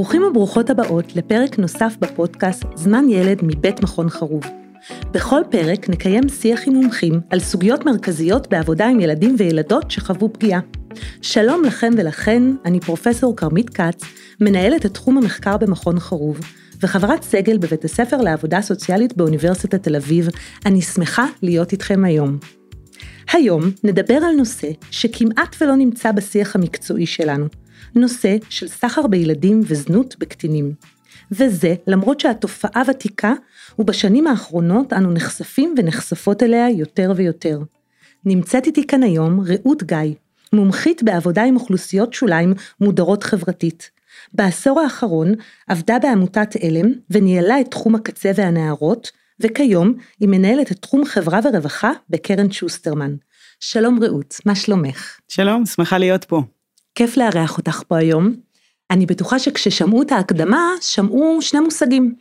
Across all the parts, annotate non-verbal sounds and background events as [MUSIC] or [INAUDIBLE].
ברוכים וברוכות הבאות לפרק נוסף בפודקאסט זמן ילד מבית מכון חרוב. בכל פרק נקיים שיח עם מומחים על סוגיות מרכזיות בעבודה עם ילדים וילדות שחוו פגיעה. שלום לכם ולכן, אני פרופסור כרמית כץ, מנהלת את תחום המחקר במכון חרוב, וחברת סגל בבית הספר לעבודה סוציאלית באוניברסיטת תל אביב. אני שמחה להיות איתכם היום. היום נדבר על נושא שכמעט ולא נמצא בשיח המקצועי שלנו, נושא של סחר בילדים וזנות בקטינים. וזה למרות שהתופעה ותיקה, ובשנים האחרונות אנו נחשפים ונחשפות אליה יותר ויותר. נמצאת איתי כאן היום רעות גיא, מומחית בעבודה עם אוכלוסיות שוליים מודרות חברתית. בעשור האחרון עבדה בעמותת עלם וניהלה את תחום הקצה והנערות, וכיום היא מנהלת את תחום חברה ורווחה בקרן שוסטרמן. שלום רעות, מה שלומך? שלום, שמחה להיות פה. כיף לארח אותך פה היום. אני בטוחה שכששמעו את ההקדמה, שמעו שני מושגים.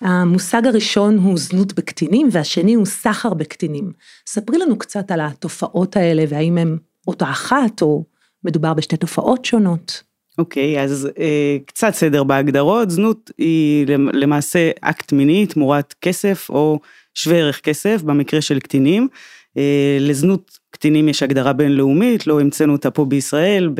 המושג הראשון הוא זנות בקטינים, והשני הוא סחר בקטינים. ספרי לנו קצת על התופעות האלה, והאם הן אותה אחת, או מדובר בשתי תופעות שונות. אוקיי, okay, אז אה, קצת סדר בהגדרות, זנות היא למעשה אקט מיני תמורת כסף או שווה ערך כסף במקרה של קטינים. אה, לזנות קטינים יש הגדרה בינלאומית, לא המצאנו אותה פה בישראל,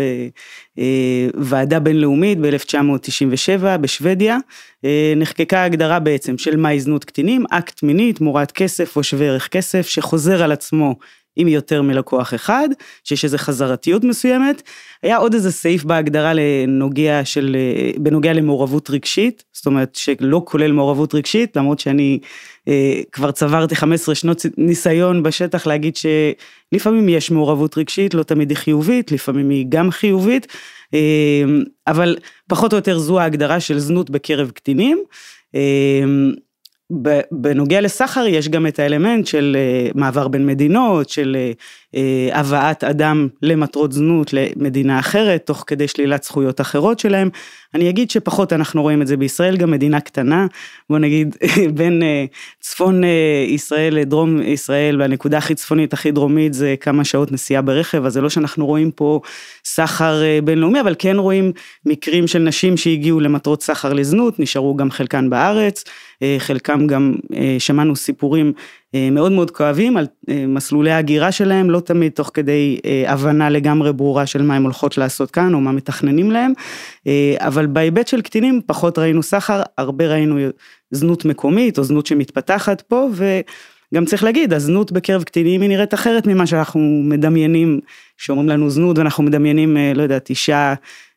בוועדה בינלאומית ב-1997 בשוודיה, אה, נחקקה הגדרה בעצם של מהי זנות קטינים, אקט מיני תמורת כסף או שווה ערך כסף שחוזר על עצמו עם יותר מלקוח אחד, שיש איזו חזרתיות מסוימת. היה עוד איזה סעיף בהגדרה לנוגע של, בנוגע למעורבות רגשית, זאת אומרת שלא כולל מעורבות רגשית, למרות שאני אה, כבר צברתי 15 שנות ניסיון בשטח להגיד שלפעמים יש מעורבות רגשית, לא תמיד היא חיובית, לפעמים היא גם חיובית, אה, אבל פחות או יותר זו ההגדרה של זנות בקרב קטינים. אה, בנוגע לסחר יש גם את האלמנט של אה, מעבר בין מדינות, של אה, הבאת אדם למטרות זנות למדינה אחרת, תוך כדי שלילת זכויות אחרות שלהם. אני אגיד שפחות אנחנו רואים את זה בישראל, גם מדינה קטנה, בוא נגיד [LAUGHS] בין צפון ישראל לדרום ישראל, והנקודה הכי צפונית, הכי דרומית, זה כמה שעות נסיעה ברכב, אז זה לא שאנחנו רואים פה סחר בינלאומי, אבל כן רואים מקרים של נשים שהגיעו למטרות סחר לזנות, נשארו גם חלקן בארץ, חלקם גם שמענו סיפורים אה, מאוד מאוד כואבים על אה, מסלולי ההגירה שלהם, לא תמיד תוך כדי אה, הבנה לגמרי ברורה של מה הם הולכות לעשות כאן או מה מתכננים להם, אבל בהיבט של קטינים פחות ראינו סחר, הרבה ראינו זנות מקומית או זנות שמתפתחת פה וגם צריך להגיד, הזנות בקרב קטינים היא נראית אחרת ממה שאנחנו מדמיינים, שאומרים לנו זנות ואנחנו מדמיינים, לא יודעת, אישה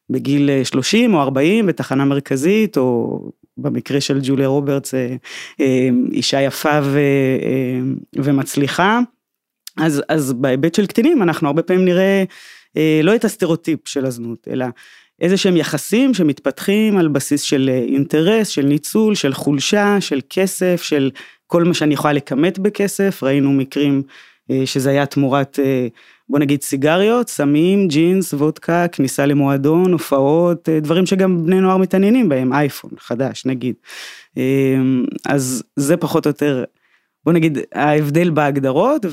בגיל 30 או 40 בתחנה מרכזית או במקרה של ג'וליה רוברטס, אה, אה, אישה יפה ו, אה, ומצליחה. אז, אז בהיבט של קטינים אנחנו הרבה פעמים נראה לא את הסטריאוטיפ של הזנות, אלא איזה שהם יחסים שמתפתחים על בסיס של אינטרס, של ניצול, של חולשה, של כסף, של כל מה שאני יכולה לכמת בכסף, ראינו מקרים שזה היה תמורת בוא נגיד סיגריות, סמים, ג'ינס, וודקה, כניסה למועדון, הופעות, אה, דברים שגם בני נוער מתעניינים בהם, אייפון חדש נגיד. אמ, אז זה פחות או יותר, בוא נגיד, ההבדל בהגדרות,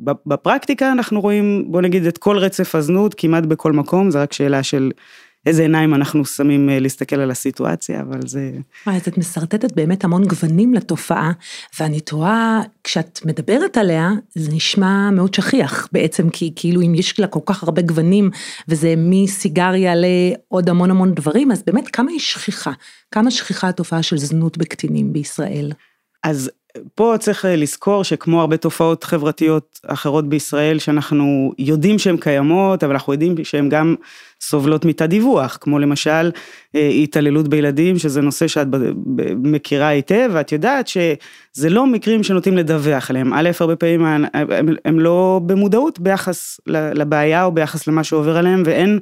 ובפרקטיקה אנחנו רואים, בוא נגיד, את כל רצף הזנות כמעט בכל מקום, זה רק שאלה של איזה עיניים אנחנו שמים אה, להסתכל על הסיטואציה, אבל זה... אז את משרטטת באמת המון גוונים לתופעה, ואני תוהה, כשאת מדברת עליה, זה נשמע מאוד שכיח בעצם, כי כאילו אם יש לה כל כך הרבה גוונים, וזה מסיגריה לעוד המון המון דברים, אז באמת כמה היא שכיחה? כמה שכיחה התופעה של זנות בקטינים בישראל? אז פה צריך אה, לזכור שכמו הרבה תופעות חברתיות אחרות בישראל שאנחנו יודעים שהן קיימות אבל אנחנו יודעים שהן גם סובלות מתת דיווח כמו למשל אה, התעללות בילדים שזה נושא שאת מכירה היטב ואת יודעת שזה לא מקרים שנוטים לדווח עליהם. א' הרבה פעמים הם, הם, לא במודעות ביחס לבעיה או ביחס למה שעובר עליהם ואין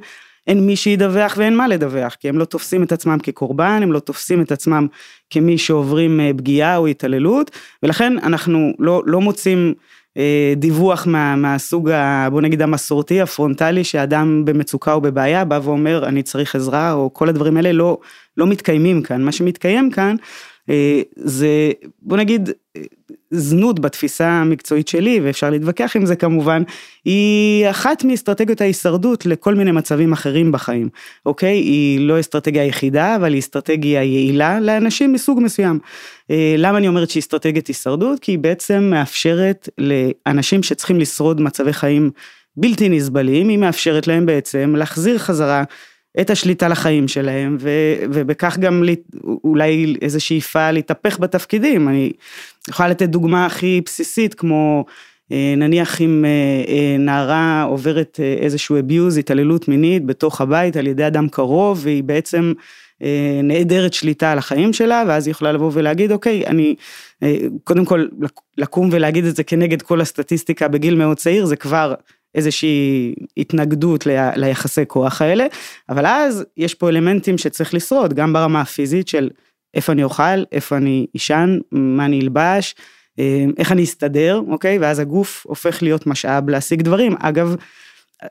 אין מי שידווח ואין מה לדווח, כי הם לא תופסים את עצמם כקורבן, הם לא תופסים את עצמם כמי שעוברים אה, פגיעה או התעללות, ולכן אנחנו לא, לא מוצאים אה, דיווח מה, מהסוג, ה, בוא נגיד המסורתי, הפרונטלי, שאדם במצוקה או בבעיה בא ואומר אני צריך עזרה, או כל הדברים האלה לא, לא מתקיימים כאן. מה שמתקיים כאן זה, בוא נגיד, זנות בתפיסה המקצועית שלי, ואפשר להתווכח עם זה כמובן, היא אחת מאסטרטגיות ההישרדות לכל מיני מצבים אחרים בחיים, אוקיי? היא לא אסטרטגיה יחידה, אבל היא אסטרטגיה יעילה לאנשים מסוג מסוים. אה, למה אני אומרת שהיא אסטרטגיית הישרדות? כי היא בעצם מאפשרת לאנשים שצריכים לשרוד מצבי חיים בלתי נסבלים, היא מאפשרת להם בעצם להחזיר חזרה את השליטה לחיים שלהם, ו, ובכך גם אולי איזו שאיפה להתהפך בתפקידים. אני יכולה לתת דוגמה הכי בסיסית, כמו אה, נניח אם אה, אה, נערה עוברת איזשהו abuse, התעללות מינית בתוך הבית על ידי אדם קרוב, והיא בעצם נעדרת שליטה על החיים שלה, ואז היא יכולה לבוא ולהגיד, אוקיי, אני, קודם כל, לקום ולהגיד את זה כנגד כל הסטטיסטיקה בגיל מאוד צעיר, זה כבר איזושהי התנגדות ל, ליחסי כוח האלה, אבל אז יש פה אלמנטים שצריך לשרוד, גם ברמה הפיזית של איפה אני אוכל, איפה אני אשן, מה אני אלבש, אה, איך אני אסתדר, אוקיי? ואז הגוף הופך להיות משאב להשיג דברים. אגב,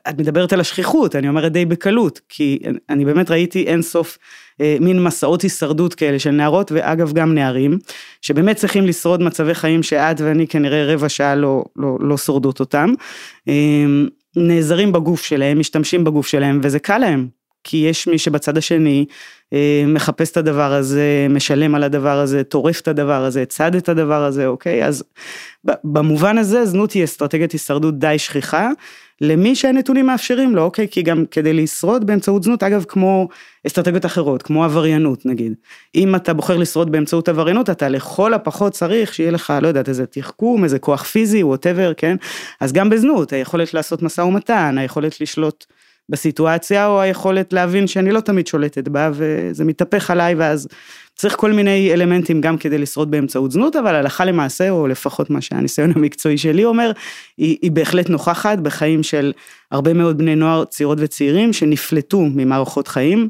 את מדברת על השכיחות, אני אומרת די בקלות, כי אני באמת ראיתי אין סוף מין מסעות הישרדות כאלה של נערות, ואגב גם נערים, שבאמת צריכים לשרוד מצבי חיים שאת ואני כנראה רבע שעה לא, לא, לא שורדות אותם. אה, נעזרים בגוף שלהם, משתמשים בגוף שלהם, וזה קל להם, כי יש מי שבצד השני אה, מחפש את הדבר הזה, משלם על הדבר הזה, טורף את הדבר הזה, צד את הדבר הזה, אוקיי? אז במובן הזה זנות היא אסטרטגיית הישרדות די שכיחה. למי שהנתונים מאפשרים לו, אוקיי? כי גם כדי לשרוד באמצעות זנות, אגב, כמו אסטרטגיות אחרות, כמו עבריינות נגיד. אם אתה בוחר לשרוד באמצעות עבריינות, אתה לכל הפחות צריך שיהיה לך, לא יודעת, איזה תחכום, איזה כוח פיזי, ווטאבר, כן? אז גם בזנות, היכולת לעשות משא ומתן, היכולת לשלוט בסיטואציה, או היכולת להבין שאני לא תמיד שולטת בה, וזה מתהפך עליי, ואז צריך כל מיני אלמנטים גם כדי לשרוד באמצעות זנות, אבל הלכה למעשה, או לפחות מה שהניסיון המקצועי שלי אומר, היא, היא בהחלט נוכחת בחיים של הרבה מאוד בני נוער, צעירות וצעירים, שנפלטו ממערכות חיים.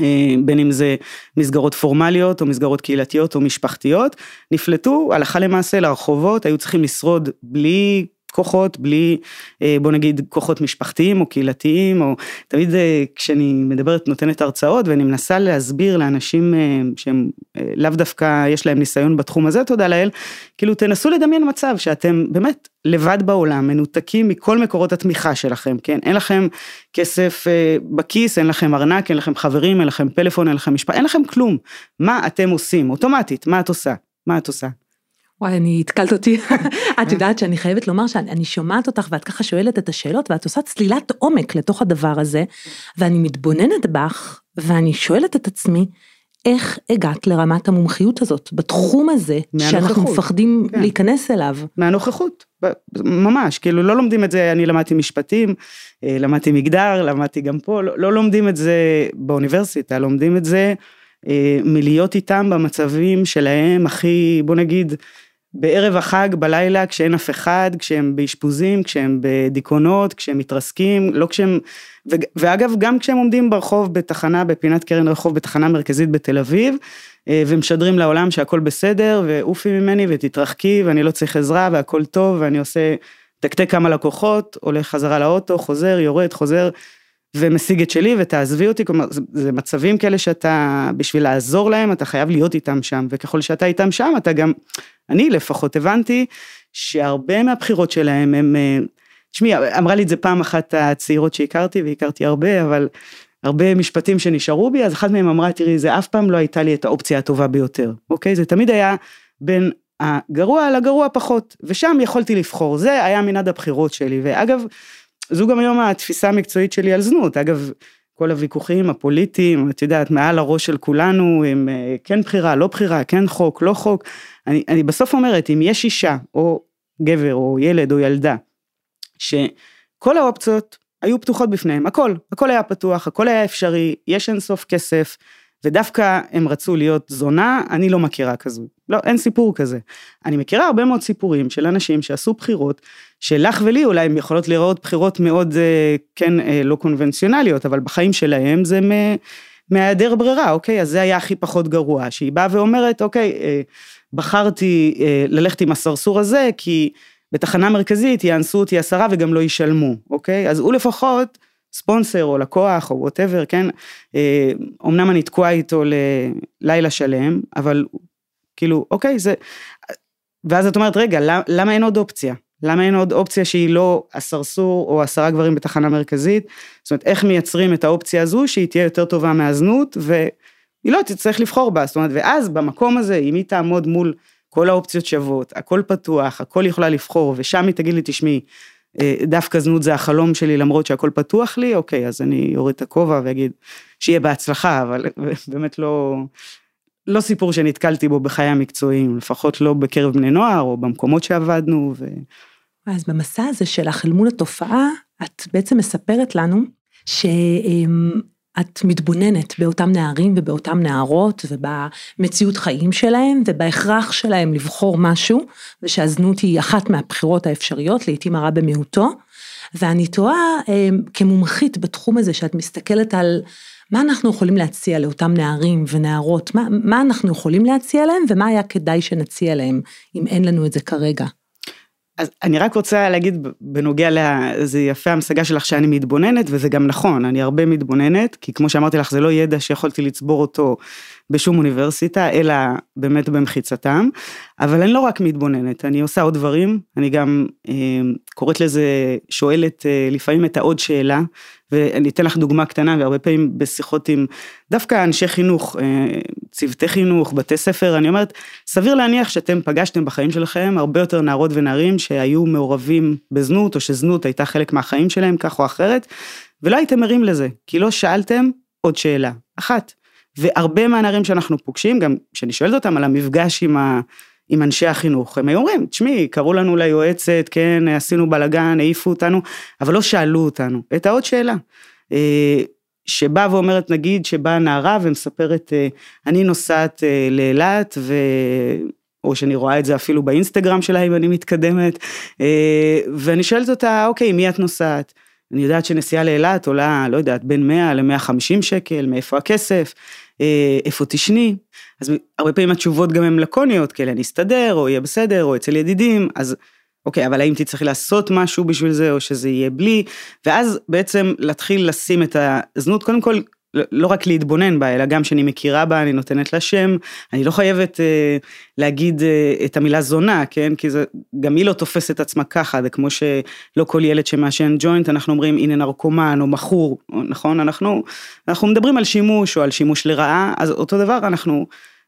אה, בין אם זה מסגרות פורמליות או מסגרות קהילתיות או משפחתיות, נפלטו הלכה למעשה לרחובות, היו צריכים לשרוד בלי כוחות בלי אה, בוא נגיד כוחות משפחתיים או קהילתיים או תמיד אה, כשאני מדברת נותנת הרצאות ואני מנסה להסביר לאנשים אה, שהם לאו דווקא יש להם ניסיון בתחום הזה תודה לאל כאילו תנסו לדמיין מצב שאתם באמת לבד בעולם מנותקים מכל מקורות התמיכה שלכם כן? אין לכם כסף בכיס אין לכם ארנק אין לכם חברים אין לכם פלאפון אין לכם משפחה אין לכם כלום. מה אתם עושים? אוטומטית מה את עושה? מה את עושה. וואי, אני התקלת אותי. [LAUGHS] את יודעת שאני חייבת לומר שאני שומעת אותך ואת ככה שואלת את השאלות ואת עושה צלילת עומק לתוך הדבר הזה, ואני מתבוננת בך ואני שואלת את עצמי, איך הגעת לרמת המומחיות הזאת בתחום הזה שאנחנו מפחדים כן. להיכנס אליו? מהנוכחות, ממש, כאילו לא לומדים את זה, אני למדתי משפטים, אה, למדתי מגדר, למדתי גם פה, לא, לא לומדים את זה באוניברסיטה, לומדים את זה אה, מלהיות איתם במצבים שלהם הכי, בוא נגיד, בערב החג, בלילה, כשאין אף אחד, כשהם באשפוזים, כשהם בדיכאונות, כשהם מתרסקים, לא כשהם... ו, ואגב, גם כשהם עומדים ברחוב בתחנה, בפינת קרן רחוב, בתחנה מרכזית בתל אביב, אה, ומשדרים לעולם שהכל בסדר, ועופי ממני ותתרחקי, ואני לא צריך עזרה, והכל טוב, ואני עושה תקתק כמה לקוחות, הולך חזרה לאוטו, חוזר, יורד, חוזר. ומשיג את שלי ותעזבי אותי, כלומר זה, מצבים כאלה שאתה, בשביל לעזור להם אתה חייב להיות איתם שם, וככל שאתה איתם שם אתה גם, אני לפחות הבנתי שהרבה מהבחירות שלהם הם, אה, תשמעי, אמרה לי את זה פעם אחת הצעירות שהכרתי, והכרתי הרבה, אבל הרבה משפטים שנשארו בי, אז אחת מהם אמרה, תראי, זה אף פעם לא הייתה לי את האופציה הטובה ביותר, אוקיי? זה תמיד היה בין הגרוע לגרוע פחות, ושם יכולתי לבחור, זה היה מנעד הבחירות שלי, ואגב, זו גם היום התפיסה המקצועית שלי על זנות, אגב, כל הוויכוחים הפוליטיים, את יודעת, מעל הראש של כולנו, הם אה, כן בחירה, לא בחירה, כן חוק, לא חוק, אני, אני בסוף אומרת, אם יש אישה, או גבר, או ילד, או ילדה, שכל האופציות היו פתוחות בפניהם, הכל, הכל היה פתוח, הכל היה אפשרי, יש אינסוף כסף, ודווקא הם רצו להיות זונה, אני לא מכירה כזו. לא, אין סיפור כזה. אני מכירה הרבה מאוד סיפורים של אנשים שעשו בחירות, שלך ולי אולי הם יכולות להיראות בחירות מאוד, אה, כן, אה, לא קונבנציונליות, אבל בחיים שלהם זה מהיעדר ברירה, אוקיי? אז זה היה הכי פחות גרוע, שהיא באה ואומרת, אוקיי, אה, בחרתי ללכת עם הסרסור הזה, כי בתחנה מרכזית יאנסו אותי עשרה וגם לא ישלמו, אוקיי? אז הוא לפחות, ספונסר או לקוח או whatever, כן? אמנם אני תקועה איתו ללילה שלם, אבל כאילו, אוקיי, זה... ואז את אומרת, רגע, למה, אין עוד אופציה? למה אין עוד אופציה שהיא לא הסרסור או עשרה גברים בתחנה מרכזית? זאת אומרת, איך מייצרים את האופציה הזו שהיא תהיה יותר טובה מהזנות, והיא לא תצטרך לבחור בה. זאת אומרת, ואז במקום הזה, אם היא תעמוד מול כל האופציות שוות, הכל פתוח, הכל יכולה לבחור, ושם היא תגיד לי, תשמעי, אה, דווקא זנות זה החלום שלי למרות שהכל פתוח לי, אוקיי, אז אני אוריד את הכובע ואגיד שיהיה בהצלחה, אבל [LAUGHS] באמת לא, לא סיפור שנתקלתי בו בחיי המקצועיים, לפחות לא בקרב בני נוער או במקומות שעבדנו. ו... אז במסע הזה שלך אל מול התופעה, את בעצם מספרת לנו שאת מתבוננת באותם נערים ובאותם נערות ובמציאות חיים שלהם ובהכרח שלהם לבחור משהו, ושהזנות היא אחת מהבחירות האפשריות, לעתים הרע במיעוטו. ואני תוהה כמומחית בתחום הזה, שאת מסתכלת על מה אנחנו יכולים להציע לאותם נערים ונערות, מה, מה אנחנו יכולים להציע להם ומה היה כדאי שנציע להם, אם אין לנו את זה כרגע. אז אני רק רוצה להגיד בנוגע לזה יפה המשגה שלך שאני מתבוננת, וזה גם נכון, אני הרבה מתבוננת, כי כמו שאמרתי לך, זה לא ידע שיכולתי לצבור אותו בשום אוניברסיטה, אלא באמת במחיצתם, אבל אני לא רק מתבוננת, אני עושה עוד דברים, אני גם אה, קוראת לזה, שואלת אה, לפעמים את העוד שאלה, ואני אתן לך דוגמה קטנה, והרבה פעמים בשיחות עם דווקא אנשי חינוך, אה, צוותי חינוך, בתי ספר, אני אומרת, סביר להניח שאתם פגשתם בחיים שלכם הרבה יותר נערות ונערים שהיו מעורבים בזנות, או שזנות הייתה חלק מהחיים שלהם, כך או אחרת, ולא הייתם ערים לזה, כי לא שאלתם עוד שאלה, אחת. והרבה מהנערים שאנחנו פוגשים, גם כשאני שואלת אותם על המפגש עם, ה, עם אנשי החינוך, הם היו אומרים, תשמעי, קראו לנו ליועצת, כן, עשינו בלאגן, העיפו אותנו, אבל לא שאלו אותנו. את העוד שאלה. אה, שבאה ואומרת, נגיד, שבאה נערה ומספרת, אה, אני נוסעת אה, לאילת, ו... או שאני רואה את זה אפילו באינסטגרם שלה אם אני מתקדמת, ואני שואלת אותה, אוקיי, מי את נוסעת? אני יודעת שנסיעה לאילת עולה, לא יודעת, בין 100 ל-150 שקל, מאיפה הכסף, איפה תשני. אז הרבה פעמים התשובות גם הן לקוניות, כאלה, אני אסתדר, או יהיה בסדר, או אצל ידידים, אז אוקיי, אבל האם תצטרכי לעשות משהו בשביל זה, או שזה יהיה בלי, ואז בעצם להתחיל לשים את הזנות, קודם כל, לא רק להתבונן בה, אלא גם שאני מכירה בה, אני נותנת לה שם, אני לא חייבת אה, להגיד אה, את המילה זונה, כן? כי זה, גם היא לא תופסת עצמה ככה, זה כמו שלא כל ילד שמעשן ג'וינט, אנחנו אומרים הנה נרקומן או מכור, נכון? אנחנו, אנחנו מדברים על שימוש או על שימוש לרעה, אז אותו דבר אנחנו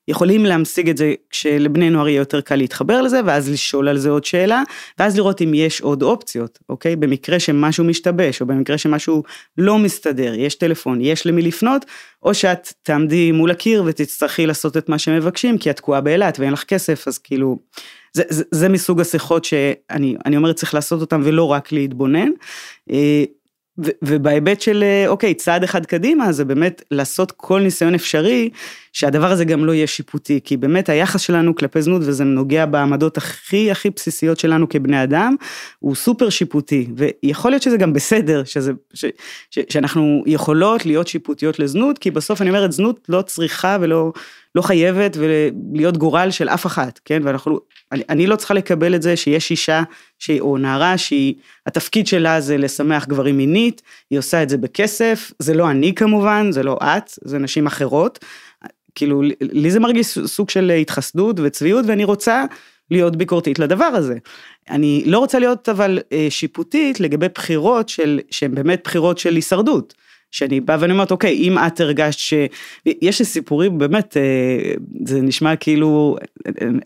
יכולים להמשיג את זה כשלבני נוער יהיה יותר קל להתחבר לזה, ואז לשאול על זה עוד שאלה, ואז לראות אם יש עוד אופציות, אוקיי? במקרה שמשהו משתבש, או במקרה שמשהו לא מסתדר, יש טלפון, יש למי לפנות, או שאת תעמדי מול הקיר ותצטרכי לעשות את מה שמבקשים, כי את תקועה באילת ואין לך כסף, אז כאילו, זה, זה, זה מסוג השיחות שאני אומרת צריך לעשות אותן ולא רק להתבונן. אה, ובהיבט של אה, אוקיי צעד אחד קדימה זה באמת לעשות כל ניסיון אפשרי שהדבר הזה גם לא יהיה שיפוטי כי באמת היחס שלנו כלפי זנות וזה נוגע בעמדות הכי הכי בסיסיות שלנו כבני אדם הוא סופר שיפוטי ויכול להיות שזה גם בסדר שזה ש, ש, שאנחנו יכולות להיות שיפוטיות לזנות כי בסוף אני אומרת זנות לא צריכה ולא לא חייבת ולהיות גורל של אף אחת, כן? ואנחנו, אני, אני לא צריכה לקבל את זה שיש אישה, שהיא, או נערה שהיא, התפקיד שלה זה לשמח גברים מינית, היא עושה את זה בכסף, זה לא אני כמובן, זה לא את, זה נשים אחרות. כאילו, לי זה מרגיש סוג של התחסדות וצביעות, ואני רוצה להיות ביקורתית לדבר הזה. אני לא רוצה להיות אבל אה, שיפוטית לגבי בחירות של, שהן באמת בחירות של הישרדות. שאני באה ואני אומרת, אוקיי, אם את הרגשת ש... יש לי סיפורים, באמת, אה, זה נשמע כאילו,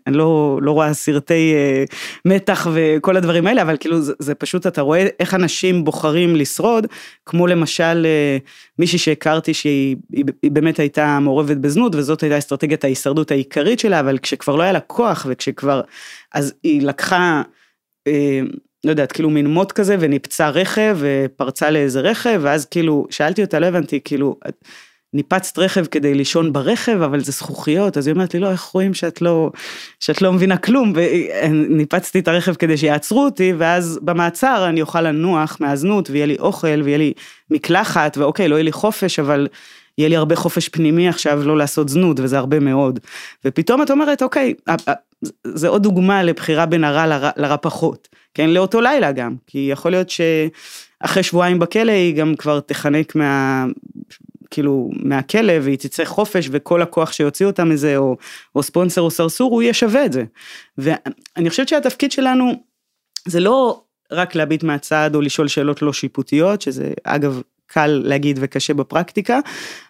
אני לא, לא רואה סרטי אה, מתח וכל הדברים האלה, אבל כאילו זה, זה פשוט, אתה רואה איך אנשים בוחרים לשרוד, כמו למשל אה, מישהי שהכרתי שהיא היא, היא באמת הייתה מעורבת בזנות, וזאת הייתה אסטרטגיית ההישרדות העיקרית שלה, אבל כשכבר לא היה לה כוח, וכשכבר, אז היא לקחה... לא יודעת, כאילו מין מוט כזה, וניפצה רכב, ופרצה לאיזה רכב, ואז כאילו, שאלתי אותה, לא הבנתי, כאילו, ניפצת רכב כדי לישון ברכב, אבל זה זכוכיות, אז היא אומרת לי, לא, איך רואים שאת לא, שאת לא מבינה כלום, וניפצתי את הרכב כדי שיעצרו אותי, ואז במעצר אני אוכל לנוח מהזנות, ויהיה לי אוכל, ויהיה לי מקלחת, ואוקיי, לא יהיה לי חופש, אבל יהיה לי הרבה חופש פנימי עכשיו לא לעשות זנות, וזה הרבה מאוד. ופתאום את אומרת, אוקיי, זה עוד דוגמה לבחירה בין הרע לרע, לרע פחות. כן, לאותו לילה גם, כי יכול להיות שאחרי שבועיים בכלא היא גם כבר תחנק מה... כאילו מהכלא והיא תצא חופש וכל הכוח שיוציא אותה מזה, או, או ספונסר או סרסור, הוא יהיה שווה את זה. ואני חושבת שהתפקיד שלנו זה לא רק להביט מהצד או לשאול שאלות לא שיפוטיות, שזה אגב קל להגיד וקשה בפרקטיקה,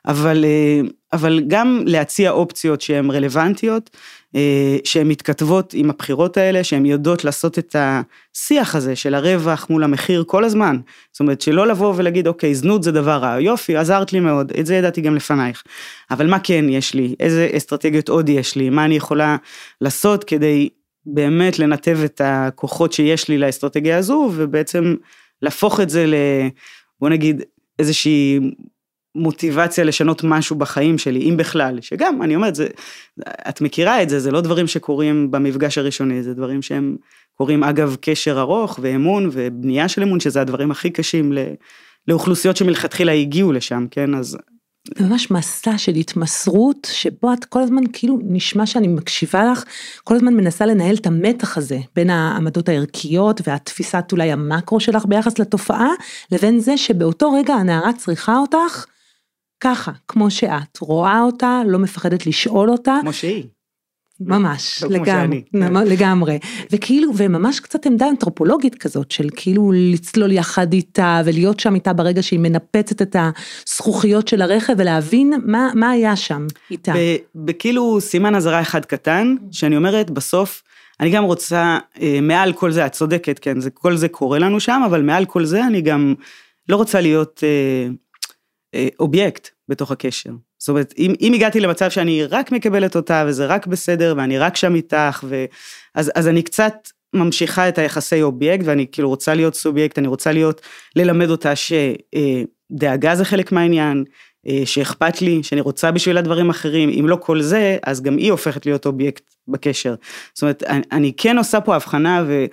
אבל, אה, אבל גם להציע אופציות שהן רלוונטיות, אה, שהן מתכתבות עם הבחירות האלה, שהן יודעות לעשות את השיח הזה של הרווח מול המחיר כל הזמן. זאת אומרת, שלא לבוא ולהגיד, אוקיי, זנות זה דבר רע, יופי, עזרת לי מאוד, את זה ידעתי גם לפנייך. אבל מה כן יש לי, איזה אסטרטגיות עוד יש לי, מה אני יכולה לעשות כדי באמת לנתב את הכוחות שיש לי לאסטרטגיה הזו, ובעצם להפוך את זה ל... בוא נגיד, איזושהי מוטיבציה לשנות משהו בחיים שלי, אם בכלל, שגם, אני אומרת, זה, את מכירה את זה, זה לא דברים שקורים במפגש הראשוני, זה דברים שהם קורים אגב קשר ארוך ואמון ובנייה של אמון, שזה הדברים הכי קשים לאוכלוסיות שמלכתחילה הגיעו לשם, כן, אז ממש מסע של התמסרות, שבו את כל הזמן, כאילו, נשמע שאני מקשיבה לך, כל הזמן מנסה לנהל את המתח הזה, בין העמדות הערכיות והתפיסת אולי המקרו שלך ביחס לתופעה, לבין זה שבאותו רגע הנערה צריכה אותך ככה, כמו שאת, רואה אותה, לא מפחדת לשאול אותה. כמו שהיא. ממש, לא לגמרי, כן. לגמרי, וכאילו, וממש קצת עמדה אנתרופולוגית כזאת, של כאילו לצלול יחד איתה, ולהיות שם איתה ברגע שהיא מנפצת את הזכוכיות של הרכב, ולהבין מה, מה היה שם איתה. בכאילו סימן אזהרה אחד קטן, שאני אומרת, בסוף, אני גם רוצה, אה, מעל כל זה, את צודקת, כן, זה, כל זה קורה לנו שם, אבל מעל כל זה אני גם לא רוצה להיות אה, אה, אובייקט בתוך הקשר. זאת אומרת, אם, אם הגעתי למצב שאני רק מקבלת אותה וזה רק בסדר ואני רק שם איתך, ו... אז, אז אני קצת ממשיכה את היחסי אובייקט ואני כאילו רוצה להיות סובייקט, אני רוצה להיות, ללמד אותה שדאגה זה חלק מהעניין, אה, שאכפת לי, שאני רוצה בשביל הדברים אחרים, אם לא כל זה, אז גם היא הופכת להיות אובייקט בקשר. זאת אומרת, אני, אני כן עושה פה הבחנה ו...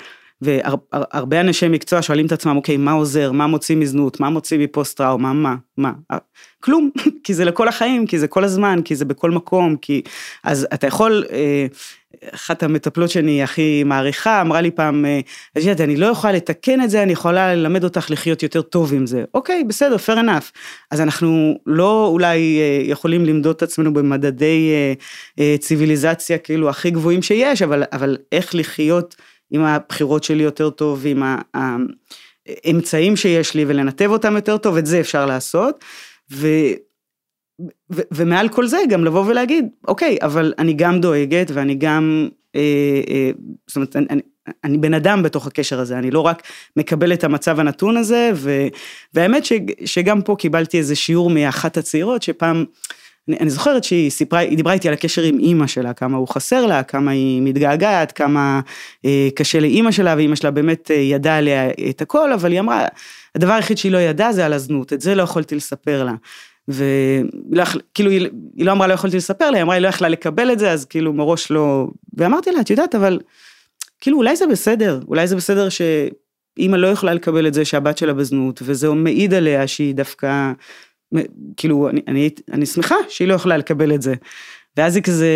והרבה אנשי מקצוע שואלים את עצמם, אוקיי, מה עוזר, מה מוציא מזנות, מה מוציא מפוסט טראומה, מה, מה, כלום, [LAUGHS] כי זה לכל החיים, כי זה כל הזמן, כי זה בכל מקום, כי... אז אתה יכול, אה, אחת המטפלות שאני הכי מעריכה, אמרה לי פעם, אה, את יודעת, אני לא יכולה לתקן את זה, אני יכולה ללמד אותך לחיות יותר טוב עם זה. אוקיי, בסדר, fair enough. אז אנחנו לא אולי אה, יכולים למדוד את עצמנו במדדי ציוויליזציה כאילו הכי גבוהים שיש, אבל, אבל איך לחיות עם הבחירות שלי יותר טוב, ועם האמצעים שיש לי ולנתב אותם יותר טוב, את זה אפשר לעשות. ו, ו, ומעל כל זה גם לבוא ולהגיד, אוקיי, אבל אני גם דואגת ואני גם, אה, אה, זאת אומרת, אני, אני בן אדם בתוך הקשר הזה, אני לא רק מקבל את המצב הנתון הזה, ו, והאמת ש, שגם פה קיבלתי איזה שיעור מאחת הצעירות, שפעם, אני, אני זוכרת שהיא סיפרה, היא דיברה איתי על הקשר עם אימא שלה, כמה הוא חסר לה, כמה היא מתגעגעת, כמה אה, קשה לאימא שלה, ואימא שלה באמת אה, ידעה עליה את הכל, אבל היא אמרה, הדבר היחיד שהיא לא ידעה זה על הזנות, את זה לא יכולתי לספר לה. וכאילו היא, היא לא אמרה לא יכולתי לספר לה, היא אמרה היא לא יכלה לקבל את זה, אז כאילו מראש לא, ואמרתי לה, את יודעת, אבל כאילו אולי זה בסדר, אולי זה בסדר שאימא לא יכולה לקבל את זה שהבת שלה בזנות, וזה מעיד עליה שהיא דווקא, כאילו, אני, אני, אני שמחה שהיא לא יכולה לקבל את זה. ואז היא כזה,